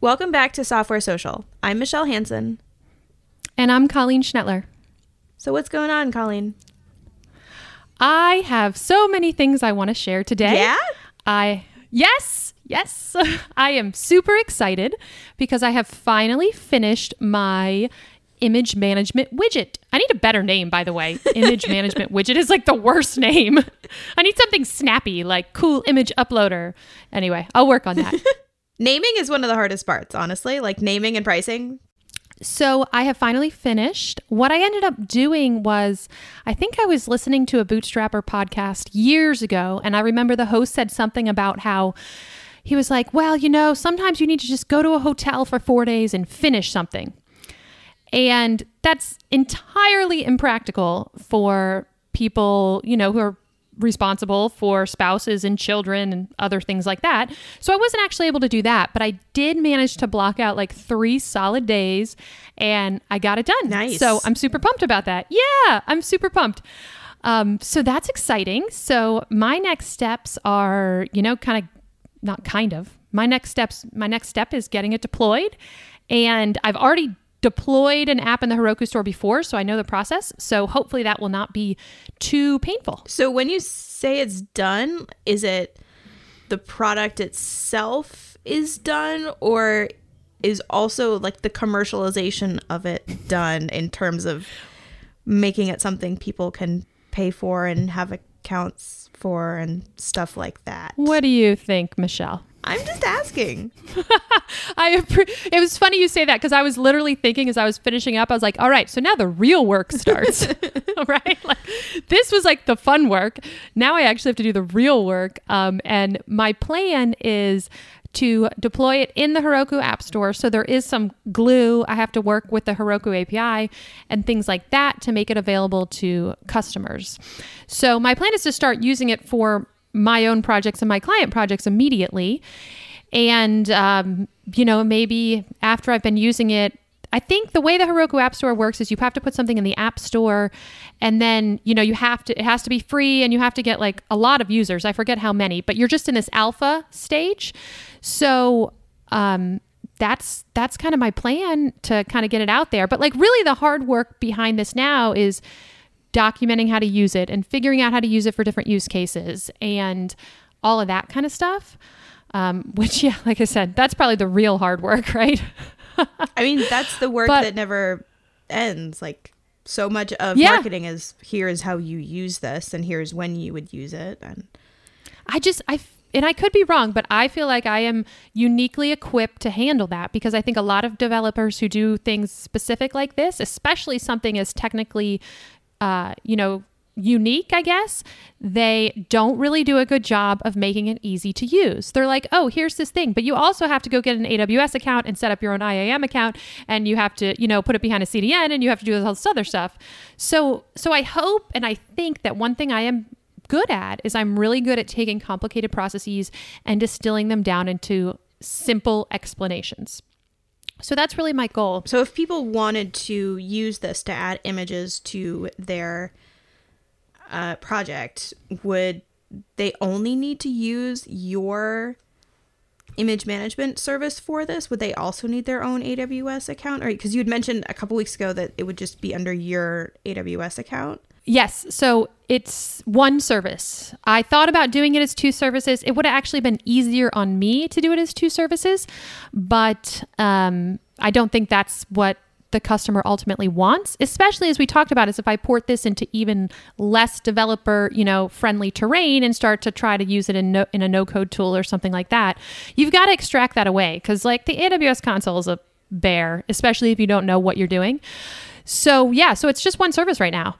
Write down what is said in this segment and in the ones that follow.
Welcome back to Software Social. I'm Michelle Hansen. And I'm Colleen Schnettler. So, what's going on, Colleen? I have so many things I want to share today. Yeah? I, yes, yes. I am super excited because I have finally finished my image management widget. I need a better name, by the way. Image management widget is like the worst name. I need something snappy, like cool image uploader. Anyway, I'll work on that. Naming is one of the hardest parts, honestly. Like naming and pricing. So I have finally finished. What I ended up doing was, I think I was listening to a Bootstrapper podcast years ago, and I remember the host said something about how he was like, Well, you know, sometimes you need to just go to a hotel for four days and finish something. And that's entirely impractical for people, you know, who are responsible for spouses and children and other things like that. So I wasn't actually able to do that, but I did manage to block out like three solid days and I got it done. Nice. So I'm super pumped about that. Yeah, I'm super pumped. Um, so that's exciting. So my next steps are, you know, kind of not kind of. My next steps, my next step is getting it deployed. And I've already deployed an app in the Heroku store before, so I know the process. So hopefully that will not be too painful. So when you say it's done, is it the product itself is done or is also like the commercialization of it done in terms of making it something people can pay for and have accounts for and stuff like that? What do you think, Michelle? I'm just asking. I it was funny you say that because I was literally thinking as I was finishing up, I was like, all right, so now the real work starts, right? Like this was like the fun work. Now I actually have to do the real work. Um, and my plan is to deploy it in the Heroku App Store. So there is some glue. I have to work with the Heroku API and things like that to make it available to customers. So my plan is to start using it for my own projects and my client projects immediately. And, um, you know, maybe after I've been using it, I think the way the Heroku App Store works is you have to put something in the App Store and then, you know, you have to, it has to be free and you have to get like a lot of users. I forget how many, but you're just in this alpha stage. So, um, that's that's kind of my plan to kind of get it out there. But like really the hard work behind this now is documenting how to use it and figuring out how to use it for different use cases and all of that kind of stuff. Um, which, yeah, like I said, that's probably the real hard work, right? I mean, that's the work but, that never ends. Like, so much of yeah. marketing is here is how you use this, and here's when you would use it. And I just, I, and I could be wrong, but I feel like I am uniquely equipped to handle that because I think a lot of developers who do things specific like this, especially something as technically uh, you know, unique, I guess, they don't really do a good job of making it easy to use. They're like, oh, here's this thing, but you also have to go get an AWS account and set up your own IAM account, and you have to, you know, put it behind a CDN, and you have to do all this other stuff. So, so I hope and I think that one thing I am good at is I'm really good at taking complicated processes and distilling them down into simple explanations. So that's really my goal. So if people wanted to use this to add images to their uh, project, would they only need to use your image management service for this? Would they also need their own AWS account? Or because you had mentioned a couple weeks ago that it would just be under your AWS account. Yes. So it's one service. I thought about doing it as two services. It would have actually been easier on me to do it as two services, but um, I don't think that's what the customer ultimately wants, especially as we talked about is if I port this into even less developer, you know, friendly terrain and start to try to use it in no, in a no code tool or something like that, you've got to extract that away cuz like the AWS console is a bear, especially if you don't know what you're doing. So, yeah, so it's just one service right now.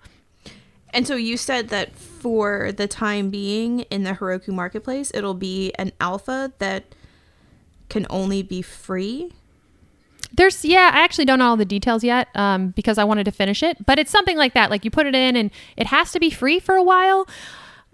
And so you said that for the time being in the Heroku marketplace, it'll be an alpha that can only be free. There's yeah, I actually don't know all the details yet um, because I wanted to finish it, but it's something like that. Like you put it in and it has to be free for a while.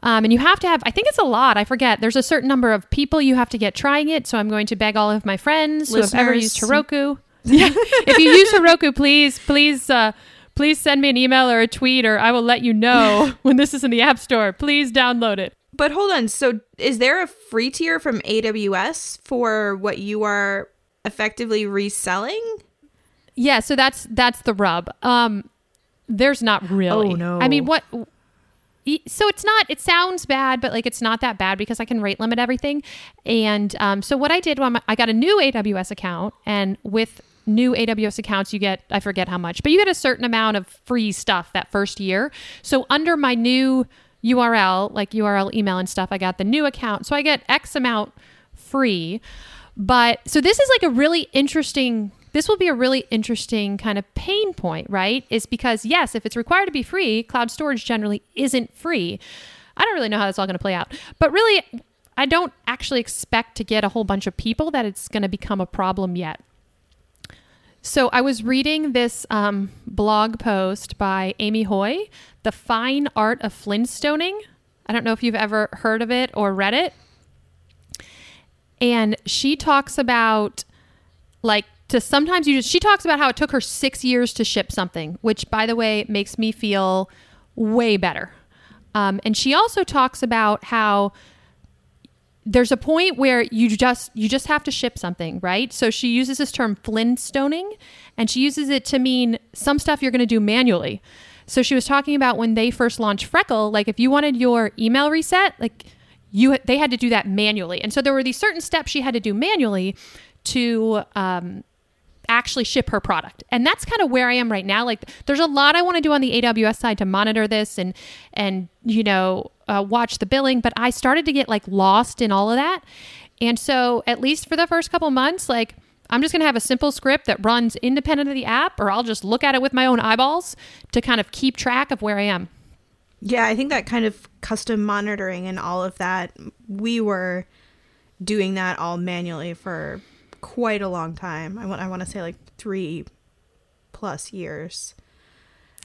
Um, and you have to have, I think it's a lot. I forget. There's a certain number of people you have to get trying it. So I'm going to beg all of my friends Listeners. who have ever used Heroku. yeah. if you use Heroku, please, please, uh, please send me an email or a tweet or I will let you know when this is in the App Store. Please download it. But hold on. So is there a free tier from AWS for what you are effectively reselling? Yeah, so that's that's the rub. Um, there's not really. Oh, no. I mean, what? So it's not. It sounds bad, but like it's not that bad because I can rate limit everything. And um, so what I did when I got a new AWS account, and with new AWS accounts, you get I forget how much, but you get a certain amount of free stuff that first year. So under my new URL, like URL, email, and stuff, I got the new account, so I get X amount free. But so this is like a really interesting this will be a really interesting kind of pain point, right? Is because yes, if it's required to be free, cloud storage generally isn't free. I don't really know how that's all going to play out. But really I don't actually expect to get a whole bunch of people that it's going to become a problem yet. So I was reading this um, blog post by Amy Hoy, The Fine Art of Flintstoning. I don't know if you've ever heard of it or read it. And she talks about like to sometimes you just she talks about how it took her six years to ship something, which by the way makes me feel way better. Um, and she also talks about how there's a point where you just you just have to ship something, right? So she uses this term flintstoning, and she uses it to mean some stuff you're going to do manually. So she was talking about when they first launched Freckle, like if you wanted your email reset, like you they had to do that manually, and so there were these certain steps she had to do manually to um, actually ship her product. And that's kind of where I am right now. Like there's a lot I want to do on the AWS side to monitor this and and you know, uh, watch the billing, but I started to get like lost in all of that. And so at least for the first couple months like I'm just going to have a simple script that runs independent of the app or I'll just look at it with my own eyeballs to kind of keep track of where I am. Yeah, I think that kind of custom monitoring and all of that, we were doing that all manually for quite a long time. I want I want to say like 3 plus years.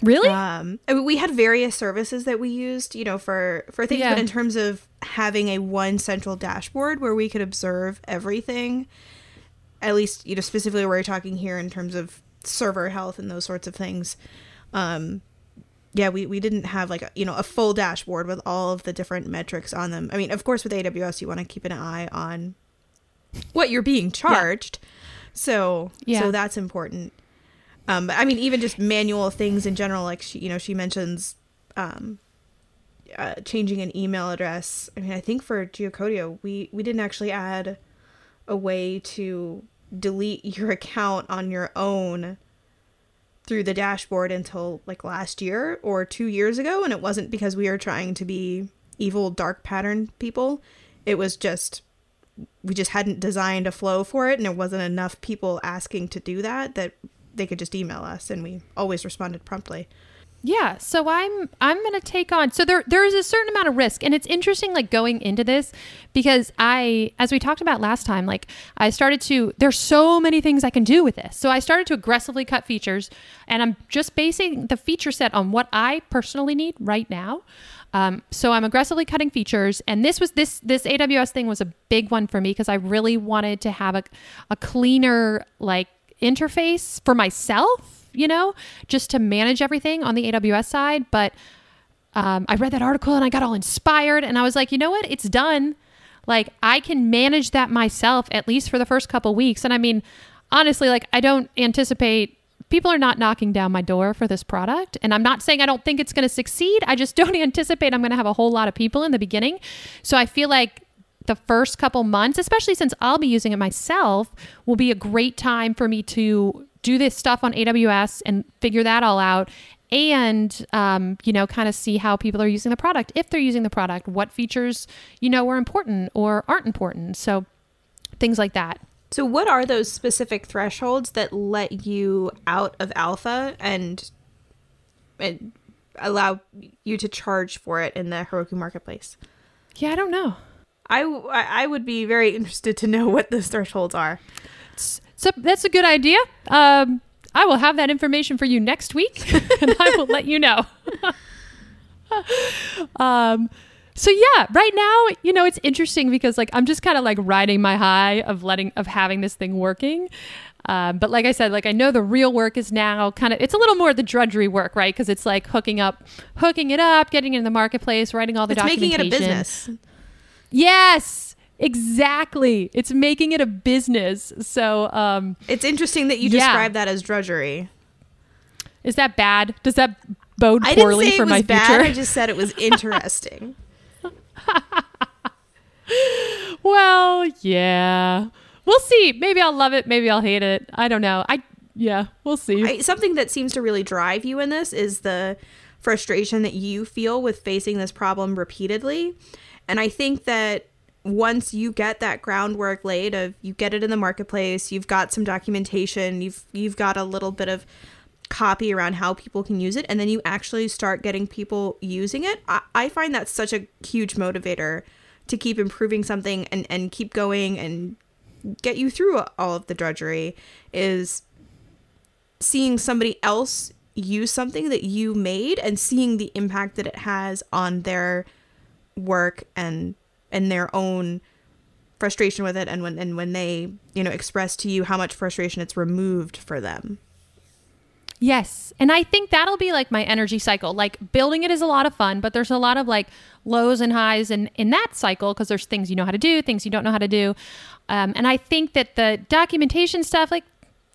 Really? Um, I mean, we had various services that we used, you know, for for things, Yeah. but in terms of having a one central dashboard where we could observe everything, at least you know specifically where we're talking here in terms of server health and those sorts of things. Um, yeah, we, we didn't have like a, you know a full dashboard with all of the different metrics on them. I mean, of course, with AWS, you want to keep an eye on what you're being charged. So Yeah. so that's important. Um, but I mean, even just manual things in general, like she, you know, she mentions um, uh, changing an email address. I mean, I think for Geocodio, we we didn't actually add a way to delete your account on your own through the dashboard until like last year or two years ago, and it wasn't because we were trying to be evil dark pattern people. It was just we just hadn't designed a flow for it and there wasn't enough people asking to do that that they could just email us and we always responded promptly Yeah, so I'm I'm going to take on so there there is a certain amount of risk and it's interesting like going into this because I as we talked about last time like I started to there's so many things I can do with this. So I started to aggressively cut features and I'm just basing the feature set on what I personally need right now. Um, so I'm aggressively cutting features and this was this this AWS thing was a big one for me because I really wanted to have a a cleaner like interface for myself you know, just to manage everything on the AWS side. But um, I read that article and I got all inspired and I was like, you know what? It's done. Like I can manage that myself at least for the first couple weeks. And I mean, honestly, like I don't anticipate people are not knocking down my door for this product. And I'm not saying I don't think it's going to succeed. I just don't anticipate I'm going to have a whole lot of people in the beginning. So I feel like the first couple months, especially since I'll be using it myself, will be a great time for me to do this stuff on AWS and figure that all out. And, um, you know, kind of see how people are using the product. If they're using the product, what features, you know, are important or aren't important. So things like that. so what are those specific thresholds that let you out of alpha and, and allow you to charge for it in the heroku marketplace Yeah, I don't know. I, I would be very interested to know what those thresholds are So that's a good idea. Um, I will have that information for you next week, and I will let you know. um, so yeah, right now, you know, it's interesting because like I'm just kind of like riding my high of letting of having this thing working. Um, but like I said, like I know the real work is now kind of it's a little more the drudgery work, right? Because it's like hooking up, hooking it up, getting it in the marketplace, writing all the it's making documentation. it a business Yes. Exactly. It's making it a business. So, um, It's interesting that you Yeah. describe that as drudgery. is that bad? Does that bode I didn't poorly for was my bad. future? I just said it was interesting. well, yeah. We'll see. Maybe I'll love it. Maybe I'll hate it. I don't know. I yeah, we'll see. I, something that seems to really drive you in this is the frustration that you feel with facing this problem repeatedly. And I think that once you get that groundwork laid of you get it in the marketplace, you've got some documentation, you've you've got a little bit of copy around how people can use it, and then you actually start getting people using it. I, I find that such a huge motivator to keep improving something and, and keep going and get you through all of the drudgery is seeing somebody else use something that you made and seeing the impact that it has on their work and and their own frustration with it and when and when they you know express to you how much frustration it's removed for them Yes. And I think that'll be like my energy cycle. Like building it is a lot of fun, but there's a lot of like lows and highs in, in that cycle because there's things you know how to do, things you don't know how to do. Um, and I think that the documentation stuff, like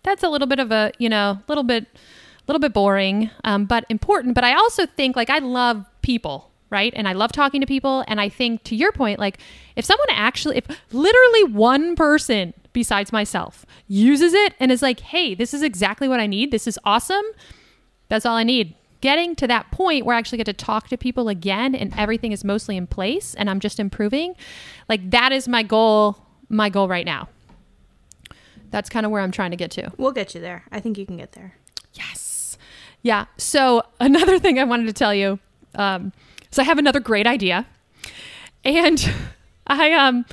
that's a little bit of a, you know, a little bit, a little bit boring, um, but important. But I also think like I love people, right? And I love talking to people. And I think to your point, like if someone actually, if literally one person besides myself uses it and is like, hey, this is exactly what I need. This is awesome. That's all I need. Getting to that point where I actually get to talk to people again and everything is mostly in place and I'm just improving. Like that is my goal, my goal right now. That's kind of where I'm trying to get to. we'll get you there i think you can get there Yes. Yeah. So another thing I wanted to tell you, um, so I have another great idea, and I um,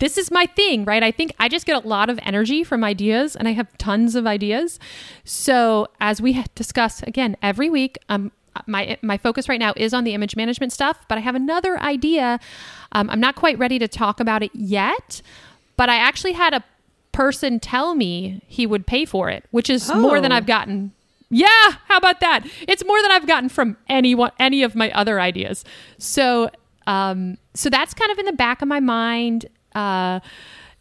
this is my thing, right? I think I just get a lot of energy from ideas, and I have tons of ideas. So as we discuss again every week, um, my my focus right now is on the image management stuff, but I have another idea. Um, I'm not quite ready to talk about it yet, but I actually had a person tell me he would pay for it, which is more than Oh. I've gotten. Yeah, how about that? It's more than I've gotten from anyone, any of my other ideas. So, um, so that's kind of in the back of my mind. Uh,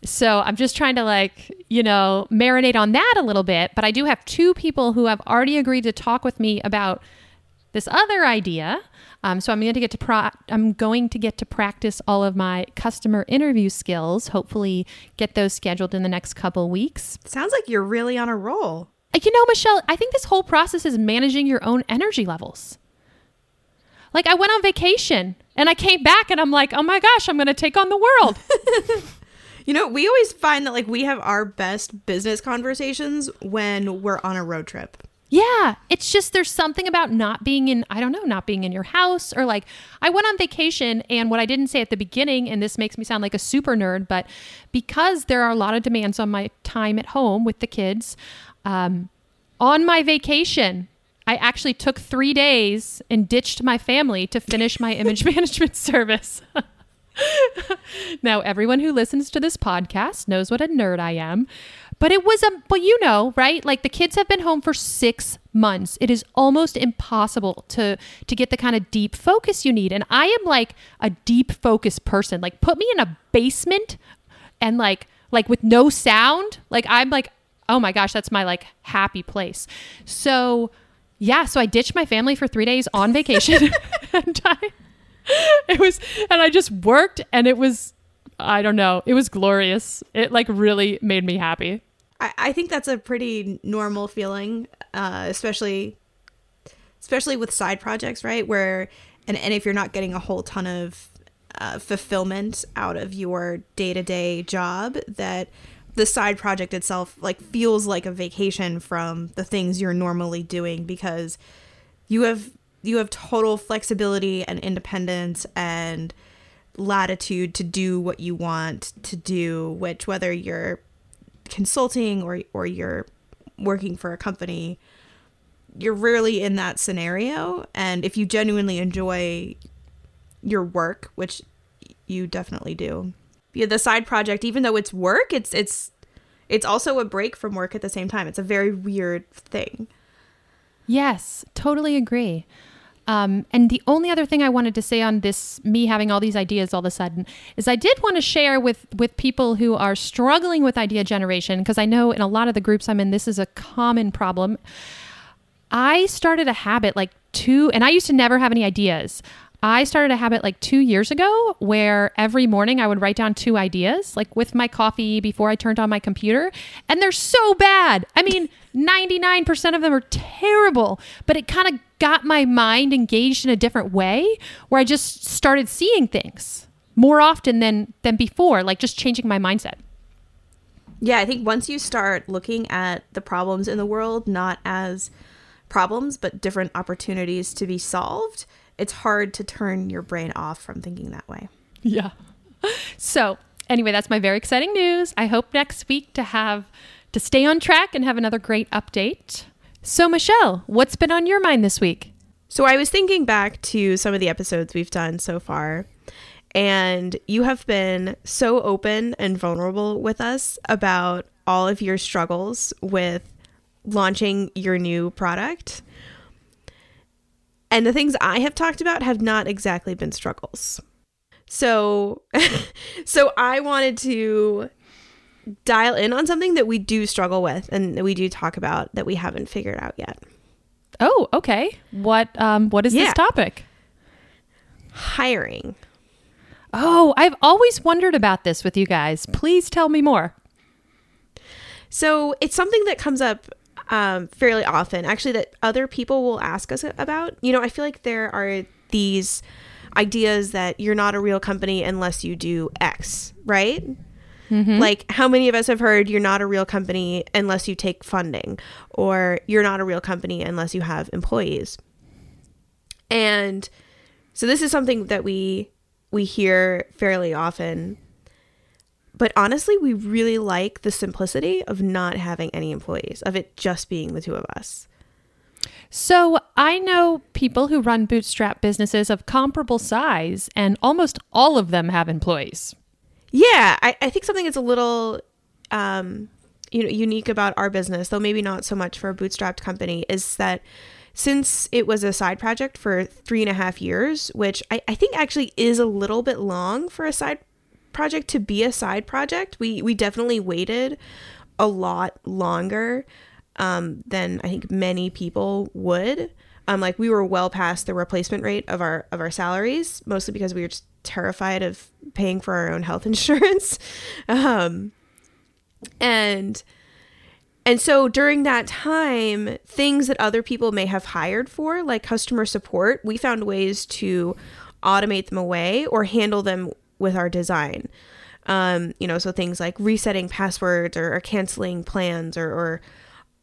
so I'm just trying to like, you know, marinate on that a little bit. But I do have two people who have already agreed to talk with me about this other idea. Um, so I'm going to get to pro- I'm going to get to practice all of my customer interview skills. Hopefully, get those scheduled in the next couple weeks. sounds like you're really on a roll You know, Michelle, I think this whole process is managing your own energy levels. Like I went on vacation and I came back and I'm like, oh my gosh, I'm going to take on the world. You know, we always find that like we have our best business conversations when we're on a road trip. Yeah, it's just there's something about not being in, I don't know, not being in your house or like I went on vacation and what I didn't say at the beginning, and this makes me sound like a super nerd, but because there are a lot of demands on my time at home with the kids, um, on my vacation, I actually took three days and ditched my family to finish my image management service. now, everyone who listens to this podcast knows what a nerd I am. But it was a, but you know, right? Like the kids have been home for six months. It is almost impossible to to get the kind of deep focus you need. And I am like a deep focus person. Like put me in a basement and like like with no sound. Like I'm like, oh my gosh, that's my like happy place. So yeah, so I ditched my family for three days on vacation. and I, it was and I just worked and it was I don't know. It was glorious. It like really made me happy. I, I think that's a pretty normal feeling, uh, especially especially with side projects, right? Where and, and if you're not getting a whole ton of uh, fulfillment out of your day to day job, that the side project itself like feels like a vacation from the things you're normally doing because you have you have total flexibility and independence and latitude to do what you want to do which whether you're consulting or or you're working for a company you're rarely in that scenario. And if you genuinely enjoy your work which you definitely do the side project even though it's work it's it's it's also a break from work at the same time it's a very weird thing Yes, totally agree. Um, and the only other thing I wanted to say on this, me having all these ideas all of a sudden, is I did want to share with with people who are struggling with idea generation because I know in a lot of the groups I'm in, this is a common problem. I started a habit like two, and I used to never have any ideas. I started a habit like two years ago where every morning I would write down two ideas, like with my coffee before I turned on my computer. And they're so bad. I mean, 99% of them are terrible, but it kind of got my mind engaged in a different way where I just started seeing things more often than than before, like just changing my mindset. Yeah, I think once you start looking at the problems in the world not as problems but different opportunities to be solved, it's hard to turn your brain off from thinking that way. Yeah. So, anyway, that's my very exciting news. I hope next week to have to stay on track and have another great update. So, Michelle, what's been on your mind this week? So, I was thinking back to some of the episodes we've done so far, and you have been so open and vulnerable with us about all of your struggles with launching your new product. And the things I have talked about have not exactly been struggles. So so I wanted to dial in on something that we do struggle with and that we do talk about that we haven't figured out yet. Oh, okay. What um what is Yeah. this topic? Hiring. Oh, I've always wondered about this with you guys. Please tell me more. So it's something that comes up um, fairly often, actually, that other people will ask us about. You know, I feel like there are these ideas that you're not a real company unless you do X, right? Like, how many of us have heard you're not a real company unless you take funding, or you're not a real company unless you have employees? And so this is something that we we hear fairly often. But honestly, we really like the simplicity of not having any employees, of it just being the two of us. So, I know people who run bootstrap businesses of comparable size, and almost all of them have employees. Yeah, I, I think something that's a little um, you know unique about our business, though maybe not so much for a bootstrapped company, is that since it was a side project for three and a half years, which I, I think actually is a little bit long for a side project to be a side project, we we definitely waited a lot longer um, than I think many people would. Um, like we were well past the replacement rate of our of our salaries, mostly because we were just terrified of paying for our own health insurance. um, and and so during that time, things that other people may have hired for, like customer support, we found ways to automate them away or handle them with our design. Um, you know, so things like resetting passwords or, or canceling plans or, or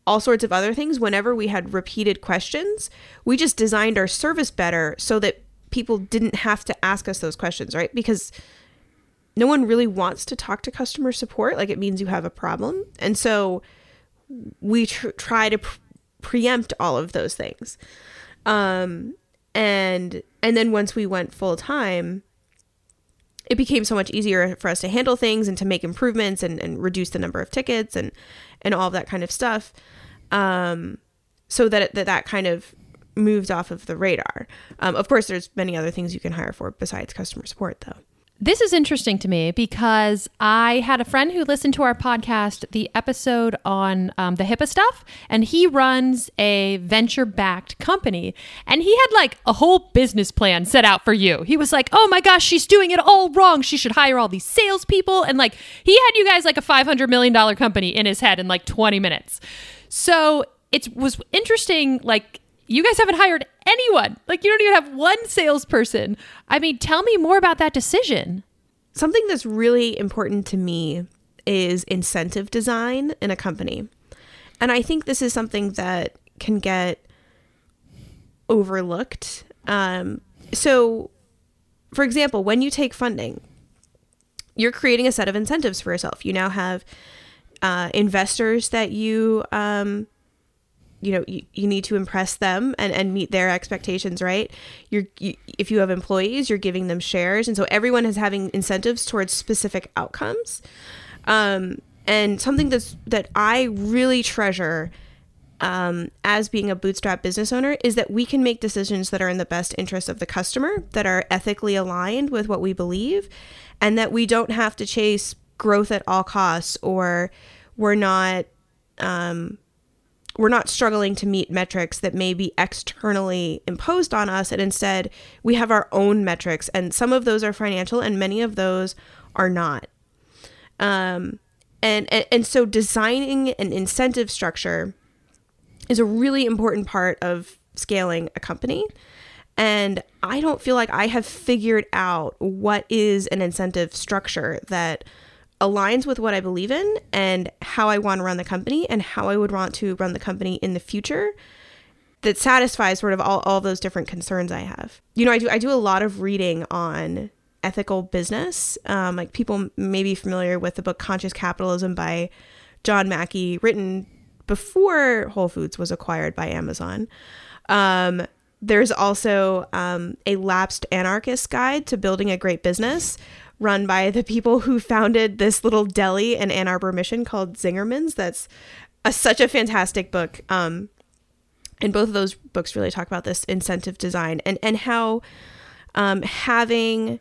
all sorts of other things. Whenever we had repeated questions, we just designed our service better so that people didn't have to ask us those questions, right? Because no one really wants to talk to customer support. Like it means you have a problem. And so we tr- try to pre- preempt all of those things. Um, and and then once we went full time, it became so much easier for us to handle things and to make improvements and, and reduce the number of tickets and and all of that kind of stuff. Um, so that that that kind of moved off of the radar. Um, of course, there's many other things you can hire for besides customer support, though. This is interesting to me because I had a friend who listened to our podcast, the episode on um, the HIPAA stuff, and he runs a venture backed company. And he had like a whole business plan set out for you. He was like, oh my gosh, she's doing it all wrong. She should hire all these salespeople. And like, he had you guys like a $500 million company in his head in like 20 minutes. So it was interesting, like, you guys haven't hired anyone. Like you don't even have one salesperson. I mean, tell me more about that decision. Something that's really important to me is incentive design in a company. And I think this is something that can get overlooked. Um, so, for example, when you take funding, you're creating a set of incentives for yourself. You now have uh, investors that you um, you know you, you need to impress them and, and meet their expectations right? You're you, if you have employees you're giving them shares. And so everyone is having incentives towards specific outcomes. Um, and something that's that i really treasure um, as being a bootstrap business owner is that we can make decisions that are in the best interest of the customer, that are ethically aligned with what we believe, and that we don't have to chase growth at all costs or we're not um, we're not struggling to meet metrics that may be externally imposed on us and instead we have our own metrics and some of those are financial and many of those are not. Um, and, and and so designing an incentive structure is a really important part of scaling a company and i don't feel like i have figured out what is an incentive structure that aligns with what I believe in and how I want to run the company and how I would want to run the company in the future that satisfies sort of all, all those different concerns I have. You know, I do I do a lot of reading on ethical business. Um, like people may be familiar with the book Conscious Capitalism by John Mackey, written before Whole Foods was acquired by Amazon. Um, there's also um, a lapsed anarchist guide to building a great business, run by the people who founded this little deli in Ann Arbor, Michigan called Zingerman's. That's a, such a fantastic book. Um, and both of those books really talk about this incentive design and, and how um, having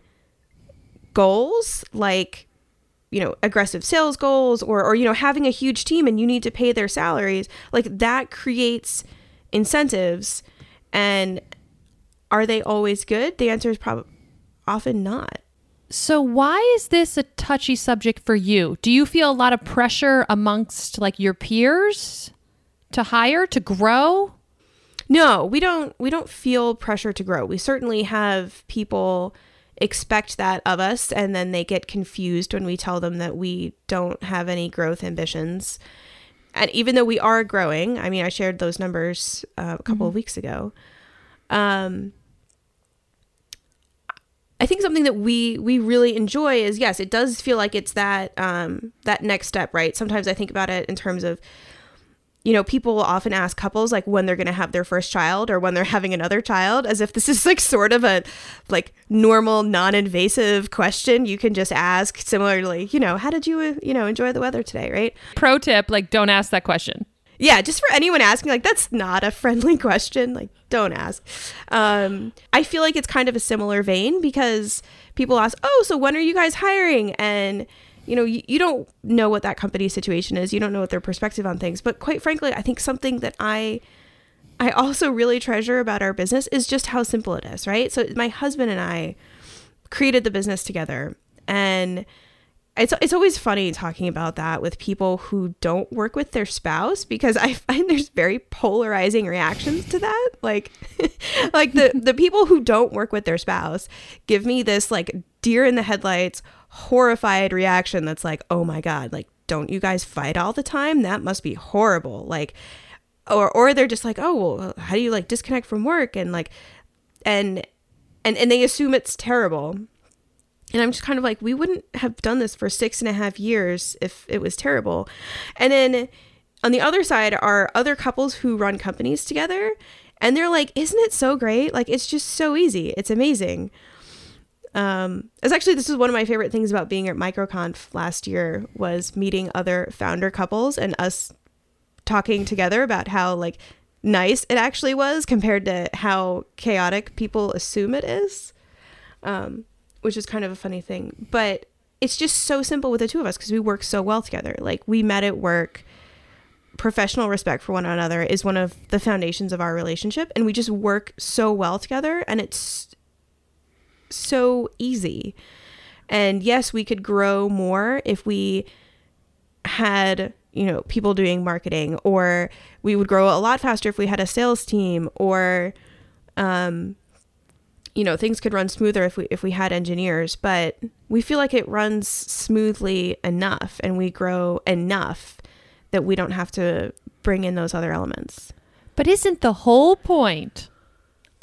goals like you know aggressive sales goals or or you know having a huge team and you need to pay their salaries like that creates incentives and are they always good the answer is probably often not so why is this a touchy subject for you? Do you feel a lot of pressure amongst like your peers to hire, to grow? No, we don't we don't feel pressure to grow. We certainly have people expect that of us and then they get confused when we tell them that we don't have any growth ambitions. And even though we are growing, I mean, I shared those numbers uh, a couple mm-hmm. of weeks ago. Um, I think something that we we really enjoy is yes, it does feel like it's that um, that next step, right? Sometimes I think about it in terms of you know, people often ask couples like when they're going to have their first child or when they're having another child as if this is like sort of a like normal non-invasive question you can just ask similarly, you know, how did you you know enjoy the weather today, right? Pro tip like don't ask that question yeah, just for anyone asking, like that's not a friendly question. Like, don't ask. Um, I feel like it's kind of a similar vein because people ask, "Oh, so when are you guys hiring?" And you know, you, you don't know what that company's situation is. You don't know what their perspective on things. But quite frankly, I think something that I I also really treasure about our business is just how simple it is, right? So my husband and I created the business together and it's it's always funny talking about that with people who don't work with their spouse because I find there's very polarizing reactions to that. Like like the the people who don't work with their spouse give me this like deer in the headlights horrified reaction that's like, "Oh my god, like don't you guys fight all the time? That must be horrible." Like or or they're just like, "Oh, well, how do you like disconnect from work?" and like and and and they assume it's terrible and I'm just kind of like, we wouldn't have done this for six and a half years if it was terrible. And then on the other side are other couples who run companies together. And they're like, isn't it so great? Like, it's just so easy. It's amazing. Um, it's actually, this is one of my favorite things about being at MicroConf last year was meeting other founder couples and us talking together about how like nice it actually was compared to how chaotic people assume it is. Um, which is kind of a funny thing. But it's just so simple with the two of us because we work so well together. Like we met at work. Professional respect for one another is one of the foundations of our relationship, and we just work so well together, and it's so easy. And yes, we could grow more if we had you know people doing marketing or we would grow a lot faster if we had a sales team or um, you know things could run smoother if we if we had engineers but we feel like it runs smoothly enough and we grow enough that we don't have to bring in those other elements. But isn't the whole point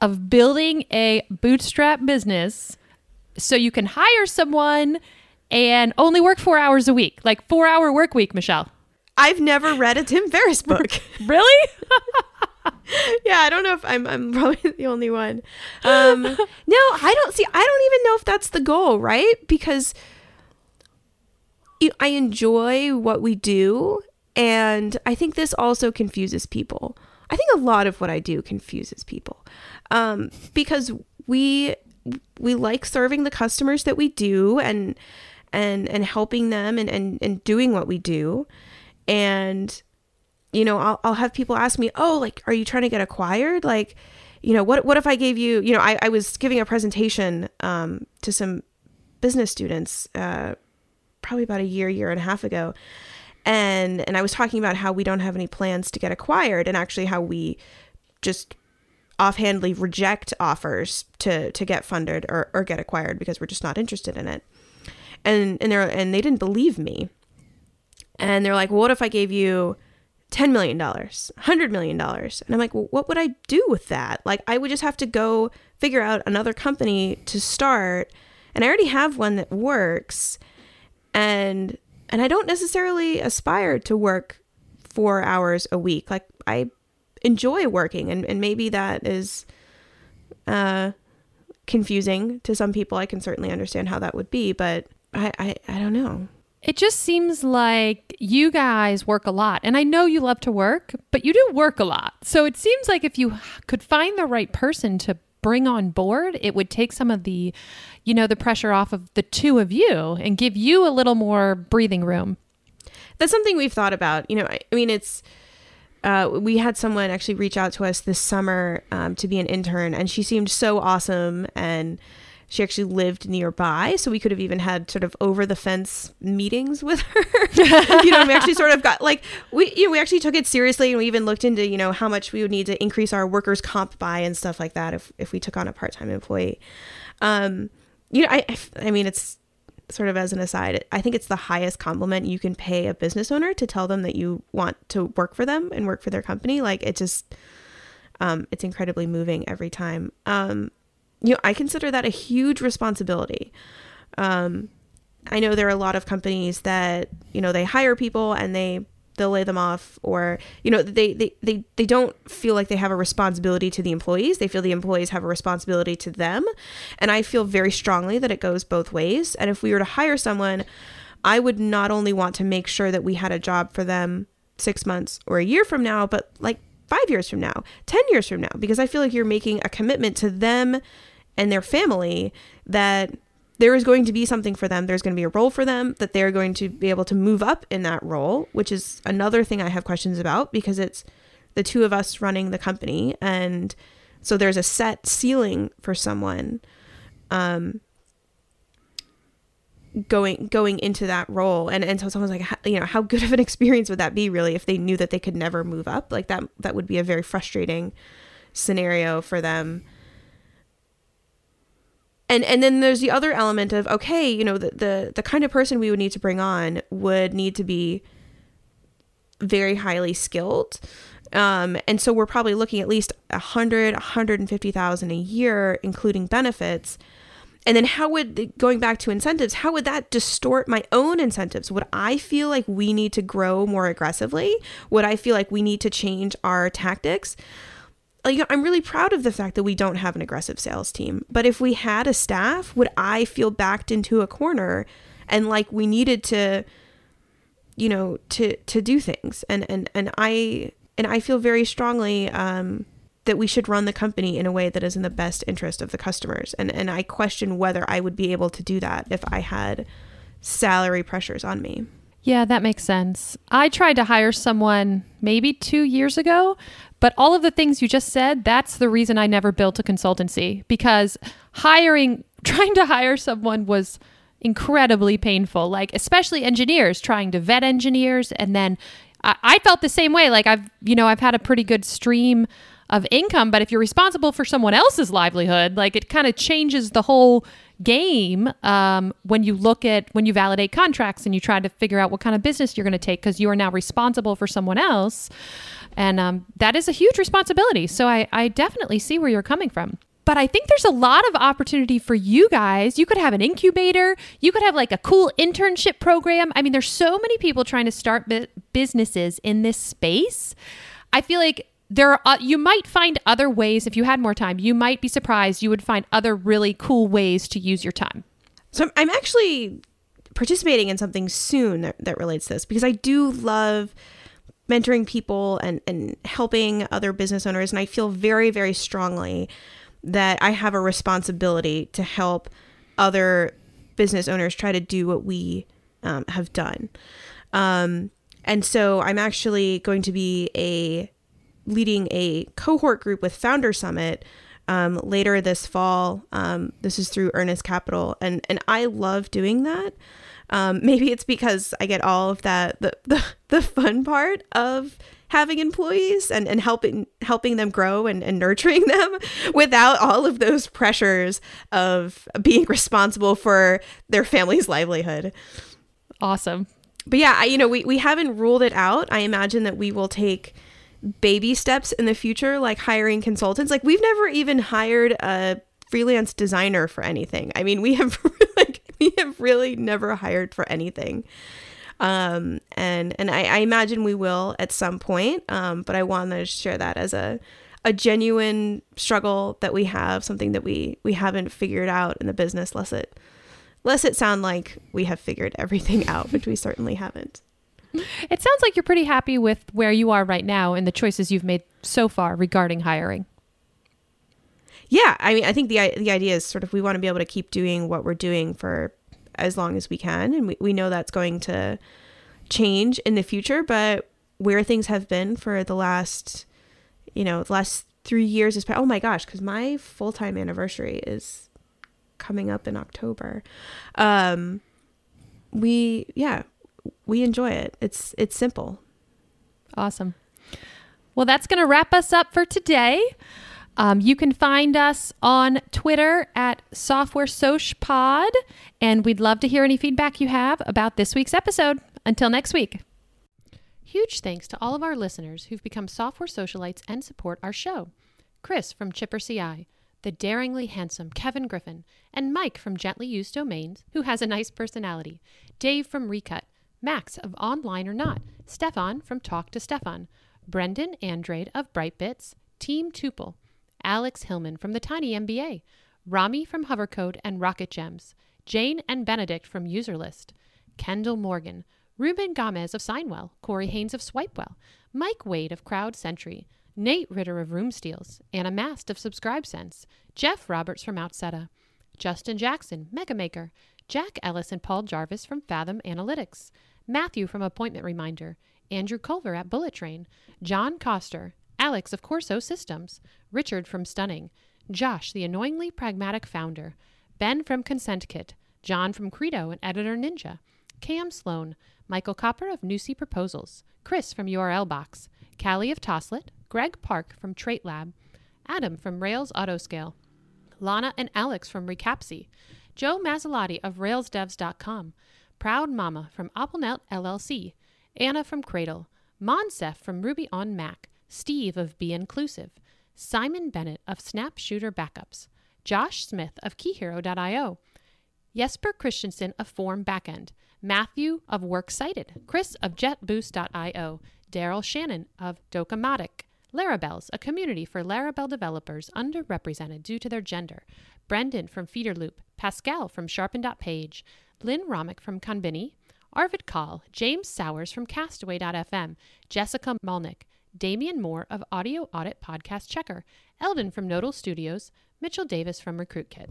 of building a bootstrap business so you can hire someone and only work 4 hours a week like 4 hour work week Michelle? I've never read a Tim Ferriss book. Really yeah, I don't know if I'm I'm probably the only one. Um, no, I don't see. I don't even know if that's the goal, right? Because I enjoy what we do, And I think this also confuses people. I think a lot of what I do confuses people um, because we we like serving the customers that we do and and and helping them and and, and doing what we do and you know I'll, I'll have people ask me oh like are you trying to get acquired like you know what what if i gave you you know i, I was giving a presentation um, to some business students uh, probably about a year year and a half ago and and i was talking about how we don't have any plans to get acquired and actually how we just offhandedly reject offers to to get funded or, or get acquired because we're just not interested in it. And and they're and they didn't believe me. And they're like, well, what if I gave you $10 million, $100 million? And I'm like, well, what would I do with that? Like, I would just have to go figure out another company to start. And I already have one that works. And and I don't necessarily aspire to work four hours a week. Like I enjoy working and, and maybe that is uh, confusing to some people i can certainly understand how that would be but I, I i don't know it just seems like you guys work a lot and i know you love to work but you do work a lot so it seems like if you could find the right person to bring on board it would take some of the you know the pressure off of the two of you and give you a little more breathing room that's something we've thought about you know i, I mean it's uh, we had someone actually reach out to us this summer um, to be an intern, and she seemed so awesome. And she actually lived nearby, so we could have even had sort of over the fence meetings with her. you know, we actually sort of got like we you know we actually took it seriously, and we even looked into you know how much we would need to increase our workers' comp by and stuff like that if if we took on a part time employee. Um, you know, I I mean it's sort of as an aside, I think it's the highest compliment you can pay a business owner to tell them that you want to work for them and work for their company. Like it just, um, it's incredibly moving every time. Um, you know, I consider that a huge responsibility. Um, I know there are a lot of companies that, you know, they hire people and they they'll lay them off or you know they, they they they don't feel like they have a responsibility to the employees. They feel the employees have a responsibility to them. And i feel very strongly that it goes both ways. And if we were to hire someone i would not only want to make sure that we had a job for them 6 months or a year from now but like 5 years from now 10 years from now because i feel like you're making a commitment to them and their family that there is going to be something for them. There's going to be a role for them that they're going to be able to move up in that role, which is another thing I have questions about because it's the two of us running the company. And so there's a set ceiling for someone um, going going into that role and and so someone's like you know how good of an experience would that be really if they knew that they could never move up like that that would be a very frustrating scenario for them and and then there's the other element of okay you know the, the the kind of person we would need to bring on would need to be very highly skilled. Um, and so we're probably looking at least 100 150000 a year including benefits. And then how would going back to incentives how would that distort my own incentives? Would i feel like we need to grow more aggressively? Would i feel like we need to change our tactics like I'm really proud of the fact that we don't have an aggressive sales team. But if we had a staff, would I feel backed into a corner and like we needed to you know to to do things and and and I and I feel very strongly um that we should run the company in a way that is in the best interest of the customers and and I question whether I would be able to do that if I had salary pressures on me. Yeah, that makes sense. I tried to hire someone maybe 2 years ago but all of the things you just said, that's the reason I never built a consultancy because hiring, trying to hire someone was incredibly painful. Like, especially engineers, trying to vet engineers. And then I, I felt the same way. Like, I've, you know, I've had a pretty good stream of income, but if you're responsible for someone else's livelihood, like it kind of changes the whole game um, when you look at when you validate contracts and you try to figure out what kind of business you're going to take because you are now responsible for someone else. And um, that is a huge responsibility. So I, I definitely see where you're coming from. But I think there's a lot of opportunity for you guys. You could have an incubator. You could have like a cool internship program. I mean, there's so many people trying to start bu- businesses in this space. I feel like there are, uh, you might find other ways if you had more time. You might be surprised. You would find other really cool ways to use your time. So I'm actually participating in something soon that, that relates to this because I do love mentoring people and, and helping other business owners. And I feel very, very strongly that I have a responsibility to help other business owners try to do what we um, have done. Um, and so I'm actually going to be a leading a cohort group with Founder Summit um, later this fall. Um, this is through Earnest Capital, and and I love doing that. Um, maybe it's because I get all of that the, the the fun part of having employees and, and helping helping them grow and, and nurturing them without all of those pressures of being responsible for their family's livelihood. Awesome. But yeah, I, you know, we, we haven't ruled it out. I imagine that we will take baby steps in the future, like hiring consultants. Like we've never even hired a freelance designer for anything. I mean, we have like we have really never hired for anything. Um, and and I, I imagine we will at some point. Um, but I want to share that as a a genuine struggle that we have, something that we we haven't figured out in the business, less it less it sound like we have figured everything out, which we certainly haven't. It sounds like you're pretty happy with where you are right now and the choices you've made so far regarding hiring. Yeah, I mean, I think the the idea is sort of we want to be able to keep doing what we're doing for as long as we can, and we, we know that's going to change in the future. But where things have been for the last, you know, the last three years is oh my gosh, because my full time anniversary is coming up in October. Um, we yeah, we enjoy it. It's it's simple. Awesome. Well, that's going to wrap us up for today. Um, you can find us on Twitter at Software Pod, and we'd love to hear any feedback you have about this week's episode. Until next week. Huge thanks to all of our listeners who've become software socialites and support our show. Chris from Chipper CI, the daringly handsome Kevin Griffin, and Mike from Gently Used Domains, who has a nice personality, Dave from Recut, Max of Online or Not, Stefan from Talk to Stefan, Brendan Andrade of Brightbits, Team Tuple, Alex Hillman from the Tiny MBA, Rami from Hovercode and Rocket Gems, Jane and Benedict from Userlist, Kendall Morgan, Ruben Gomez of Signwell, Corey Haines of Swipewell, Mike Wade of Crowd Sentry, Nate Ritter of Room Steals, Anna Maste of SubscribeSense, Jeff Roberts from Outseta, Justin Jackson, Megamaker, Jack Ellis and Paul Jarvis from Fathom Analytics, Matthew from Appointment Reminder, Andrew Culver at Bullet Train, John Coster, Alex of Corso Systems, Richard from Stunning, Josh, the annoyingly pragmatic founder, Ben from Consent Kit, John from Credo and Editor Ninja, Cam Sloan, Michael Koper of Nusii Proposals, Chris from URL Box, Callie of Toslet, Greg Park from Trait Lab, Adam from Rails Autoscale, Lana and Alex from Recapsy, Joe Masilotti of RailsDevs.com, Proud Mama from AppleNet LLC, Anna from Cradle, Moncef from Ruby on Mac, Steve of Be Inclusive, Simon Bennett of Snap Shooter Backups, Josh Smith of KeyHero.io, Jesper Christensen of Form Backend, Matthew of Works Cited, Chris of JetBoost.io, Daryl Shannon of Docamatic, Larabels, a community for Laravel developers underrepresented due to their gender, Brendan from Feederloop, Pascal from Sharpen.page, Lynn Romick from Conbini, Arvid Kahl, James Sowers from Castaway.fm, Jessica Malnik, Damian Moore of Audio Audit Podcast Checker, Eldon from Nodal Studios, Mitchell Davis from RecruitKit.